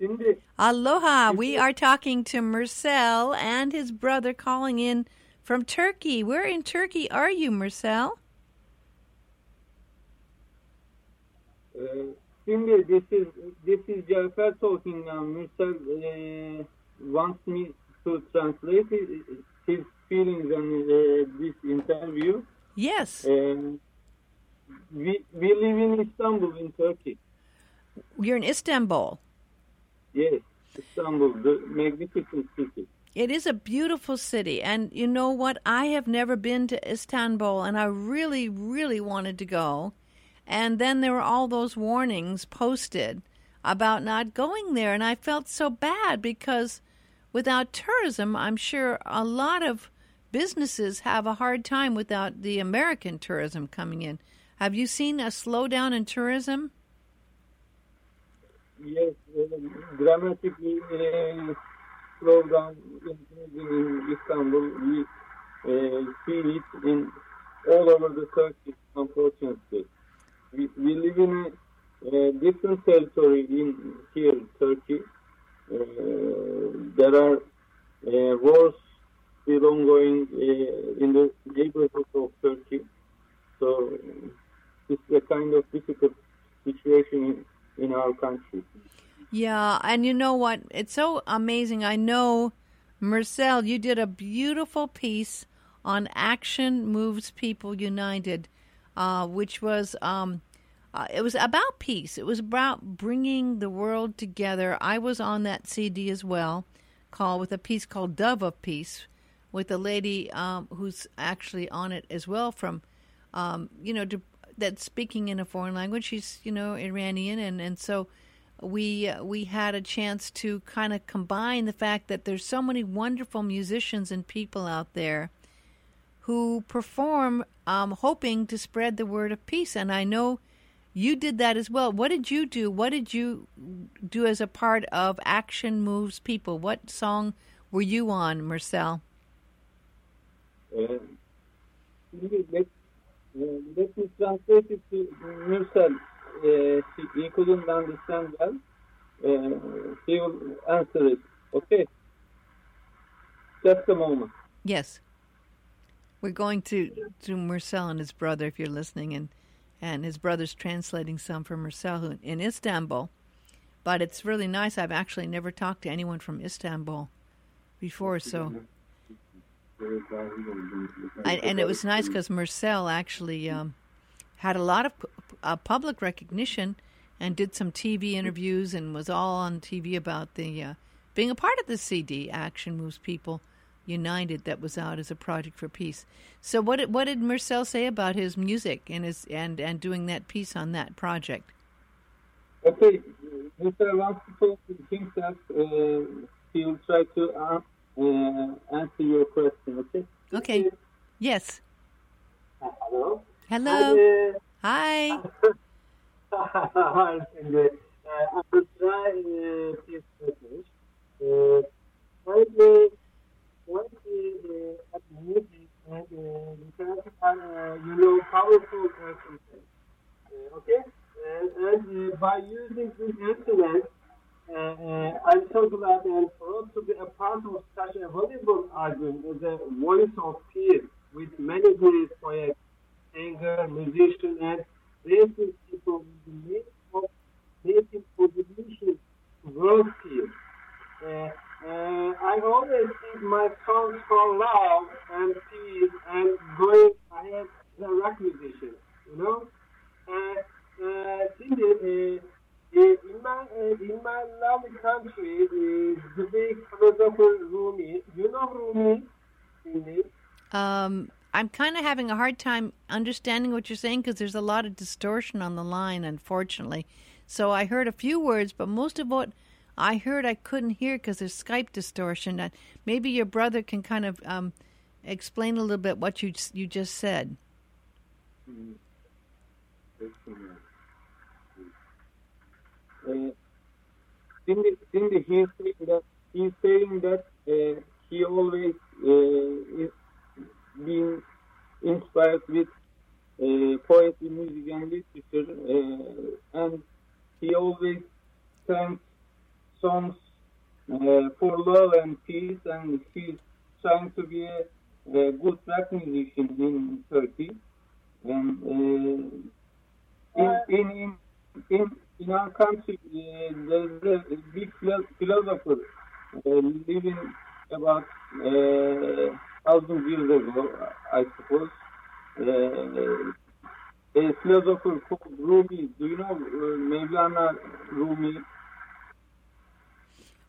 Şimdi Aloha. We are talking to Marcel and his brother calling in from Turkey. Where in Turkey are you, Marcel? uh, this is this is Jafer talking now. Mursel uh, wants me to translate his, his feelings on uh, this interview. Yes. Um, we we live in Istanbul in Turkey. You're in Istanbul. Yes, Istanbul, the magnificent city. It is a beautiful city. And you know what? I have never been to Istanbul, and I really, really wanted to go. And then there were all those warnings posted about not going there. And I felt so bad because without tourism, I'm sure a lot of businesses have a hard time without the American tourism coming in. Have you seen a slowdown in tourism? Yes, dramatically uh, slow down in, in Istanbul. We see it in all over the Turkey, unfortunately. We, we live in a, a different territory in here, Turkey. Uh, there are uh, wars still ongoing uh, in the neighborhood of Turkey. So it's a kind of difficult situation in, in our country. Yeah, and you know what? It's so amazing. I know, Marcel, you did a beautiful piece on Action Moves People United, uh, which was um, uh, it was about peace. It was about bringing the world together. I was on that CD as well, called with a piece called "Dove of Peace," with a lady um, who's actually on it as well from, um, you know, to, that's speaking in a foreign language. She's you know Iranian, and and so we we had a chance to kind of combine the fact that there's so many wonderful musicians and people out there who perform um, hoping to spread the word of peace. And i know you did that as well. What did you do? What did you do as a part of action moves people? What song were you on marcel? Let, uh, he couldn't understand well. Uh, he will answer it. Okay. Just a moment. yes we're going to to marcel and his brother if you're listening and and his brother's translating some for marcel who, in istanbul but it's really nice i've actually never talked to anyone from istanbul before so I, and it was nice because Marcel actually um, had a lot of uh, public recognition and did some TV interviews and was all on TV about the uh, being a part of the CD Action Moves People United that was out as a project for peace. So what did, what did Marcel say about his music and his and and doing that piece on that project? Okay. Mr. wants to talk himself. Uh, he will try to uh, uh, answer your question. Okay. Okay. Yes. Hello. Hello. Hi. Hi, Cindy. Uh, I will try uh, this message. When we, when we uh, at the music and the therapy are, uh, you know, powerful instruments. Uh, okay? And uh, by using this instrument, uh, uh, I'm so glad and proud to be a part of such a valuable album as a voice of peace with many great poets, singer, musician, and raising people with the need of making contributions to world peace. Uh, uh, I always sing my songs for love and peace and going ahead a rock musician, you know? Uh, uh, uh, uh, in my uh, in my lovely country, uh, the big philosopher Rumi. You know Rumi? Um, I'm kind of having a hard time understanding what you're saying because there's a lot of distortion on the line, unfortunately. So I heard a few words, but most of what I heard I couldn't hear because there's Skype distortion. Uh, maybe your brother can kind of um, explain a little bit what you you just said. Cindy, Cindy, he's he's saying that uh, he always uh, is being inspired with uh, poetry, music, and literature, uh, and he always thanks songs uh, for love and peace, and he's trying to be a, a good rap musician in Turkey. And uh, in, in, in, in, in our country, uh, there's a big philosopher uh, living about uh, thousand years ago, I suppose. Uh, a philosopher called Rumi. Do you know uh, Mevlana Rumi?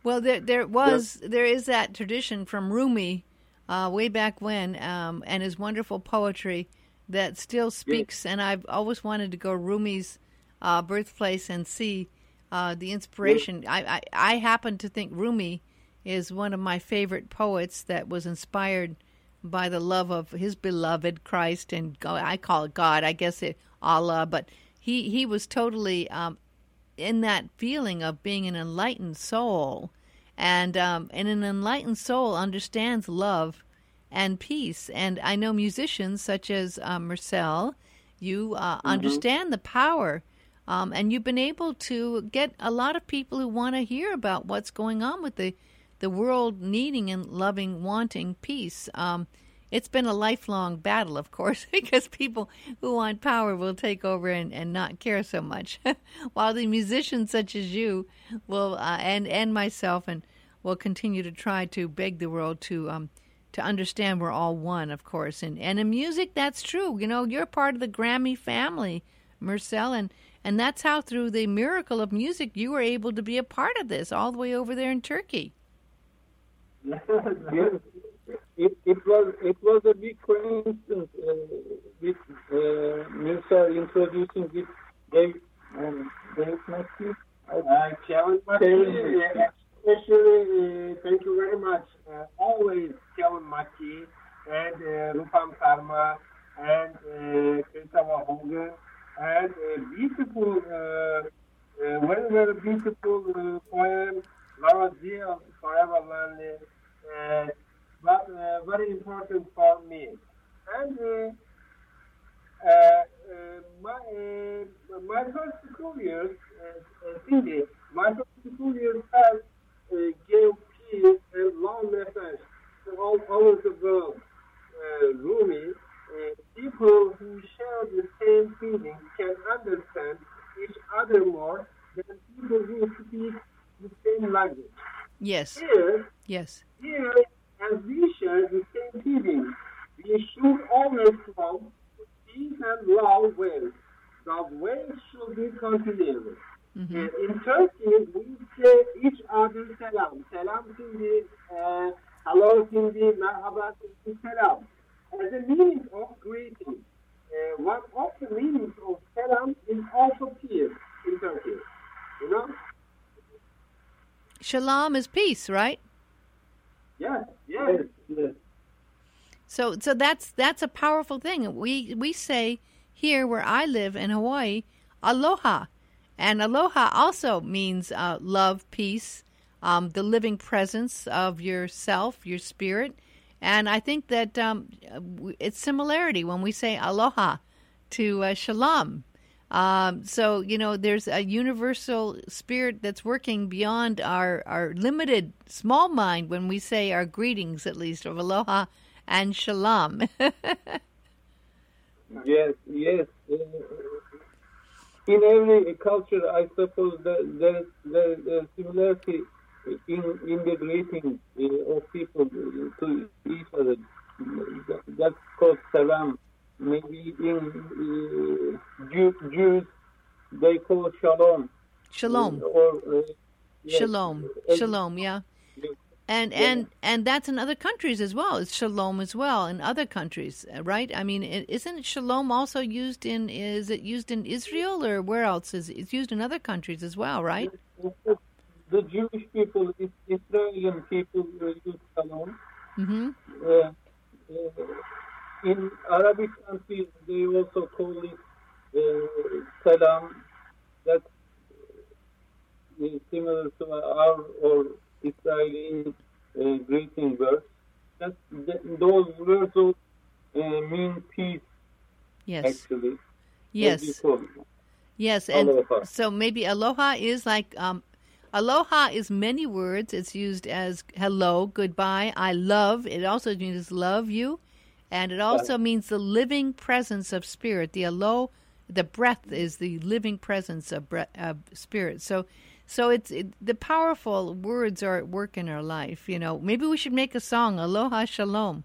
Well, there there was yes. there is that tradition from Rumi, uh, way back when, um, and his wonderful poetry that still speaks. Yes. And I've always wanted to go Rumi's uh, birthplace and see uh, the inspiration. Yes. I, I I happen to think Rumi is one of my favorite poets that was inspired by the love of his beloved Christ and God, I call it God, I guess it Allah, but he he was totally um, in that feeling of being an enlightened soul, and um, and an enlightened soul understands love and peace. And I know musicians such as uh, Marcel, you uh, mm-hmm. understand the power. Um, and you've been able to get a lot of people who want to hear about what's going on with the the world needing and loving, wanting peace. Um, it's been a lifelong battle, of course, because people who want power will take over and, and not care so much, while the musicians such as you will uh, and and myself and will continue to try to beg the world to um, to understand we're all one, of course. And and in music, that's true. You know, you're part of the Grammy family, Marcel, and and that's how through the miracle of music you were able to be a part of this all the way over there in Turkey. it, it was it was a big coincidence uh, with uh, Mirza introducing this Dave um, Dave Mackey. Uh, Kevin Mackey, especially uh, thank you very much. Uh, always Kevin Mackey school years, uh, uh, Cindy, my first school years has uh, gave peace and long message to all over the world. Rumi, people who share the same feelings can understand each other more than people who speak the same language. Yes. Here, yes. Here, as we share the same feelings, we should always come peace and love with. The way should be continued. Mm-hmm. in Turkey, we say each other selam. Selam şimdi, uh, hello şimdi, merhaba şimdi, selam. As a meaning of greeting. Uh, one of the meanings of selam is also peace in Turkey. You know? Shalom is peace, right? Yes, yes, yes. So, so that's that's a powerful thing. We we say here where I live in Hawaii, aloha, and aloha also means uh, love, peace, um, the living presence of yourself, your spirit, and I think that um, it's similarity when we say aloha to uh, shalom. Um, so you know, there's a universal spirit that's working beyond our our limited small mind when we say our greetings, at least of aloha and shalom. yes, yes. In every culture, I suppose that there there is similarity in in the greeting uh, of people to each other. That's called salam maybe in uh, Jews they call shalom. Shalom. Or, uh, yes. Shalom. Shalom. Yeah. And yeah. and and that's in other countries as well. It's shalom as well in other countries, uh, right? I mean, isn't shalom also used in? Is it used in Israel or where else is? It's used in other countries as well, right? The Jewish people, Israeli people use shalom. Mm-hmm. Uh, uh in Arabic countries, they also call it uh, salam. That's uh, similar to our or Israeli uh, greeting words. That, that, those words uh, mean peace. Yes. Actually. Yes. Yes, and aloha. so maybe aloha is like um, aloha is many words. It's used as hello, goodbye, I love. It also means love you, and it also means the living presence of spirit. The alo, the breath is the living presence of bre- of spirit. So, so it's it, the powerful words are at work in our life. You know, maybe we should make a song, Aloha Shalom.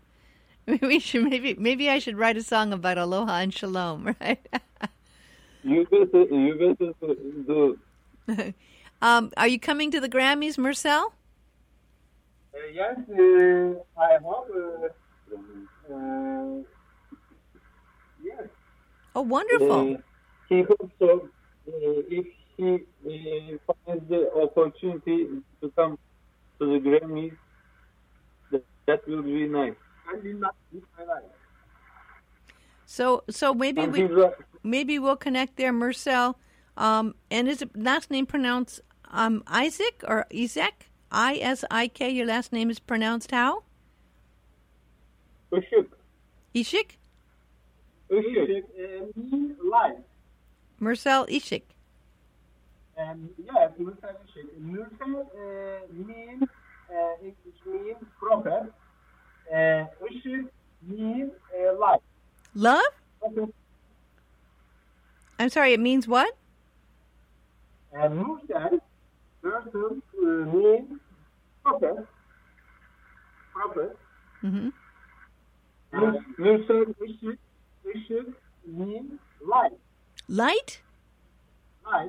We should maybe maybe I should write a song about aloha and shalom, right? You better, you better do. um, are you coming to the Grammys, Marcel? Uh, yes, uh, I hope. Uh, yes. Oh, wonderful! Uh, he hopes so. Uh, if he uh, finds the opportunity to come to the Grammys, that, that will be nice. I will not miss my life. So, so maybe And we right. maybe we'll connect there, Marcel. Um, and is it last name pronounced um, Isaac or Isaac? I S I K. Your last name is pronounced how? Ishik. Ishik? Ishik Uh, mean life. Marcel Ishik. And yeah, Işık. Mursel uh, mean uh, English mean prophet. Uh, Işık mean uh, life. Love? Okay. I'm sorry. It means what? And Mursel person uh, mean prophet. Prophet. hmm Uh, Mursel Işık. Işık mean life. Light?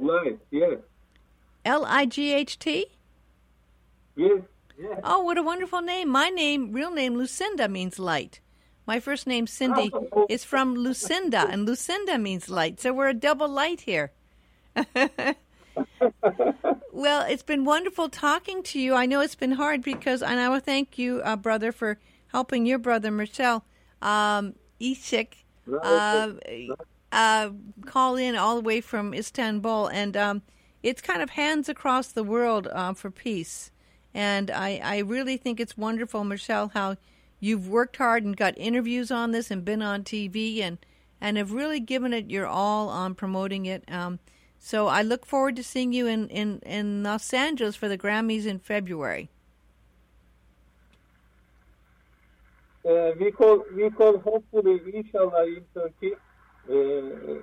Life. Yes. L I G H T. Yes. Yes. Oh, what a wonderful name! My name, real name, Lucinda, means light. My first name, Cindy, is from Lucinda, and Lucinda means light. So we're a double light here. well, it's been wonderful talking to you. I know it's been hard because, and I want to thank you, uh, brother, for helping your brother, Michelle um, Ishik, uh, uh, call in all the way from Istanbul. And um, it's kind of hands across the world uh, for peace. And I, I really think it's wonderful, Michelle, how you've worked hard and got interviews on this and been on TV and, and have really given it your all on promoting it. Um, so I look forward to seeing you in, in, in Los Angeles for the Grammys in February. Uh, we call we call hopefully inshallah in Turkey. Uh,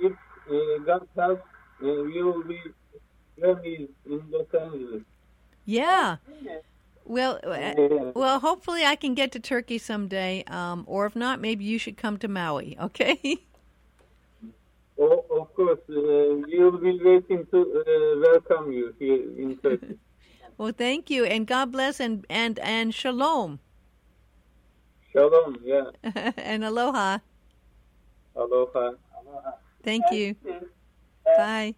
if uh, God helps, uh, we will be Grammys in Los Angeles. Yeah. Well, uh, well, hopefully I can get to Turkey someday. Um, or if not, maybe you should come to Maui. Okay. Oh, of course, uh, we will be waiting to uh, welcome you here in Turkey. well, thank you, and God bless, and and and shalom, Shalom, yeah. and aloha. Aloha. Thank you. Bye.